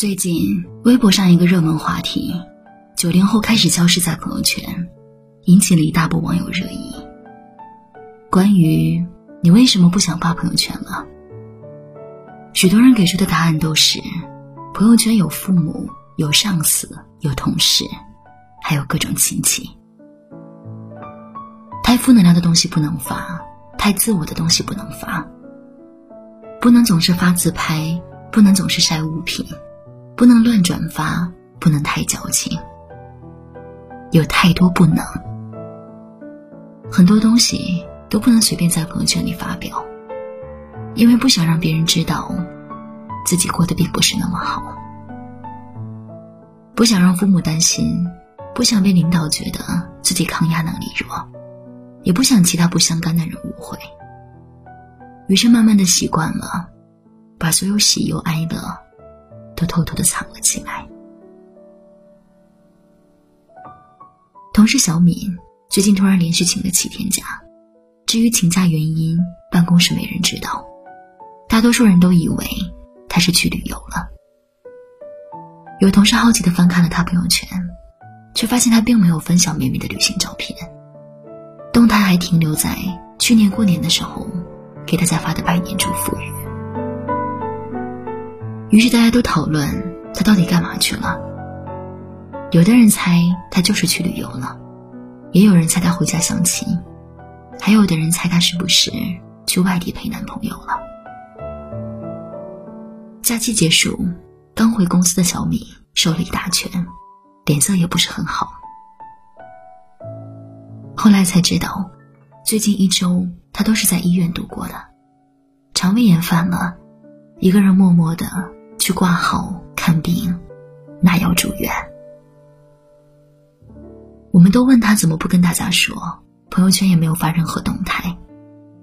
最近微博上一个热门话题：九零后开始消失在朋友圈，引起了一大波网友热议。关于你为什么不想发朋友圈了？许多人给出的答案都是：朋友圈有父母、有上司、有同事，还有各种亲戚。太负能量的东西不能发，太自我的东西不能发。不能总是发自拍，不能总是晒物品。不能乱转发，不能太矫情，有太多不能，很多东西都不能随便在朋友圈里发表，因为不想让别人知道自己过得并不是那么好，不想让父母担心，不想被领导觉得自己抗压能力弱，也不想其他不相干的人误会，于是慢慢的习惯了，把所有喜忧哀乐。都偷偷的藏了起来。同事小敏最近突然连续请了七天假，至于请假原因，办公室没人知道，大多数人都以为她是去旅游了。有同事好奇的翻看了她朋友圈，却发现她并没有分享妹妹的旅行照片，动态还停留在去年过年的时候给大家发的拜年祝福语。于是大家都讨论他到底干嘛去了。有的人猜他就是去旅游了，也有人猜他回家相亲，还有的人猜他是不是去外地陪男朋友了。假期结束，刚回公司的小米瘦了一大圈，脸色也不是很好。后来才知道，最近一周他都是在医院度过的，肠胃炎犯了，一个人默默的。去挂号看病，拿药住院。我们都问他怎么不跟大家说，朋友圈也没有发任何动态，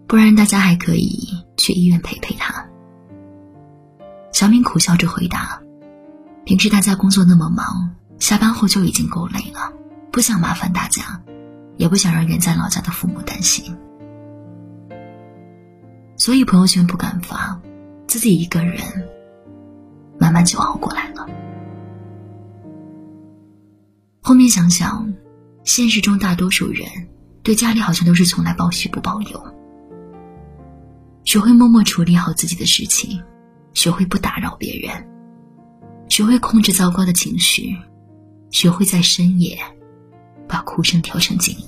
不然大家还可以去医院陪陪他。小敏苦笑着回答：“平时大家工作那么忙，下班后就已经够累了，不想麻烦大家，也不想让远在老家的父母担心，所以朋友圈不敢发，自己一个人。”慢慢就熬过来了。后面想想，现实中大多数人对家里好像都是从来报喜不报忧。学会默默处理好自己的事情，学会不打扰别人，学会控制糟糕的情绪，学会在深夜把哭声调成静音。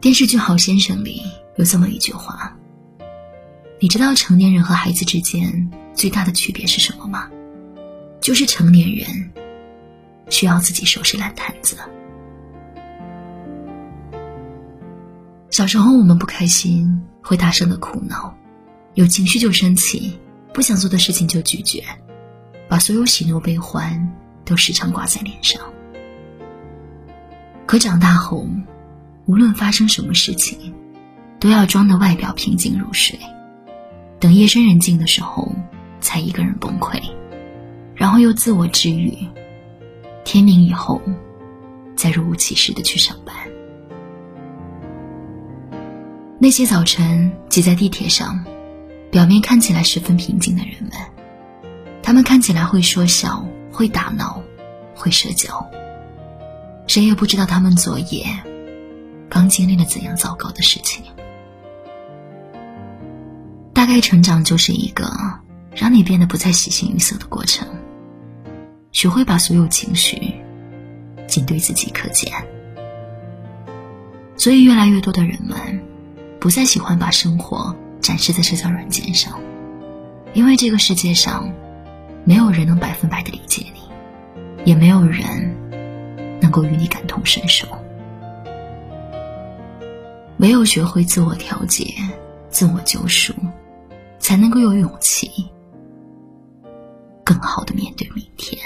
电视剧《好先生》里有这么一句话。你知道成年人和孩子之间最大的区别是什么吗？就是成年人需要自己收拾烂摊子。小时候我们不开心会大声的哭闹，有情绪就生气，不想做的事情就拒绝，把所有喜怒悲欢都时常挂在脸上。可长大后，无论发生什么事情，都要装的外表平静如水。等夜深人静的时候，才一个人崩溃，然后又自我治愈。天明以后，再若无其事的去上班。那些早晨挤在地铁上，表面看起来十分平静的人们，他们看起来会说笑、会打闹、会社交。谁也不知道他们昨夜刚经历了怎样糟糕的事情。大概成长就是一个让你变得不再喜形于色的过程，学会把所有情绪仅对自己可见。所以，越来越多的人们不再喜欢把生活展示在社交软件上，因为这个世界上没有人能百分百的理解你，也没有人能够与你感同身受。唯有学会自我调节、自我救赎。才能够有勇气，更好的面对明天。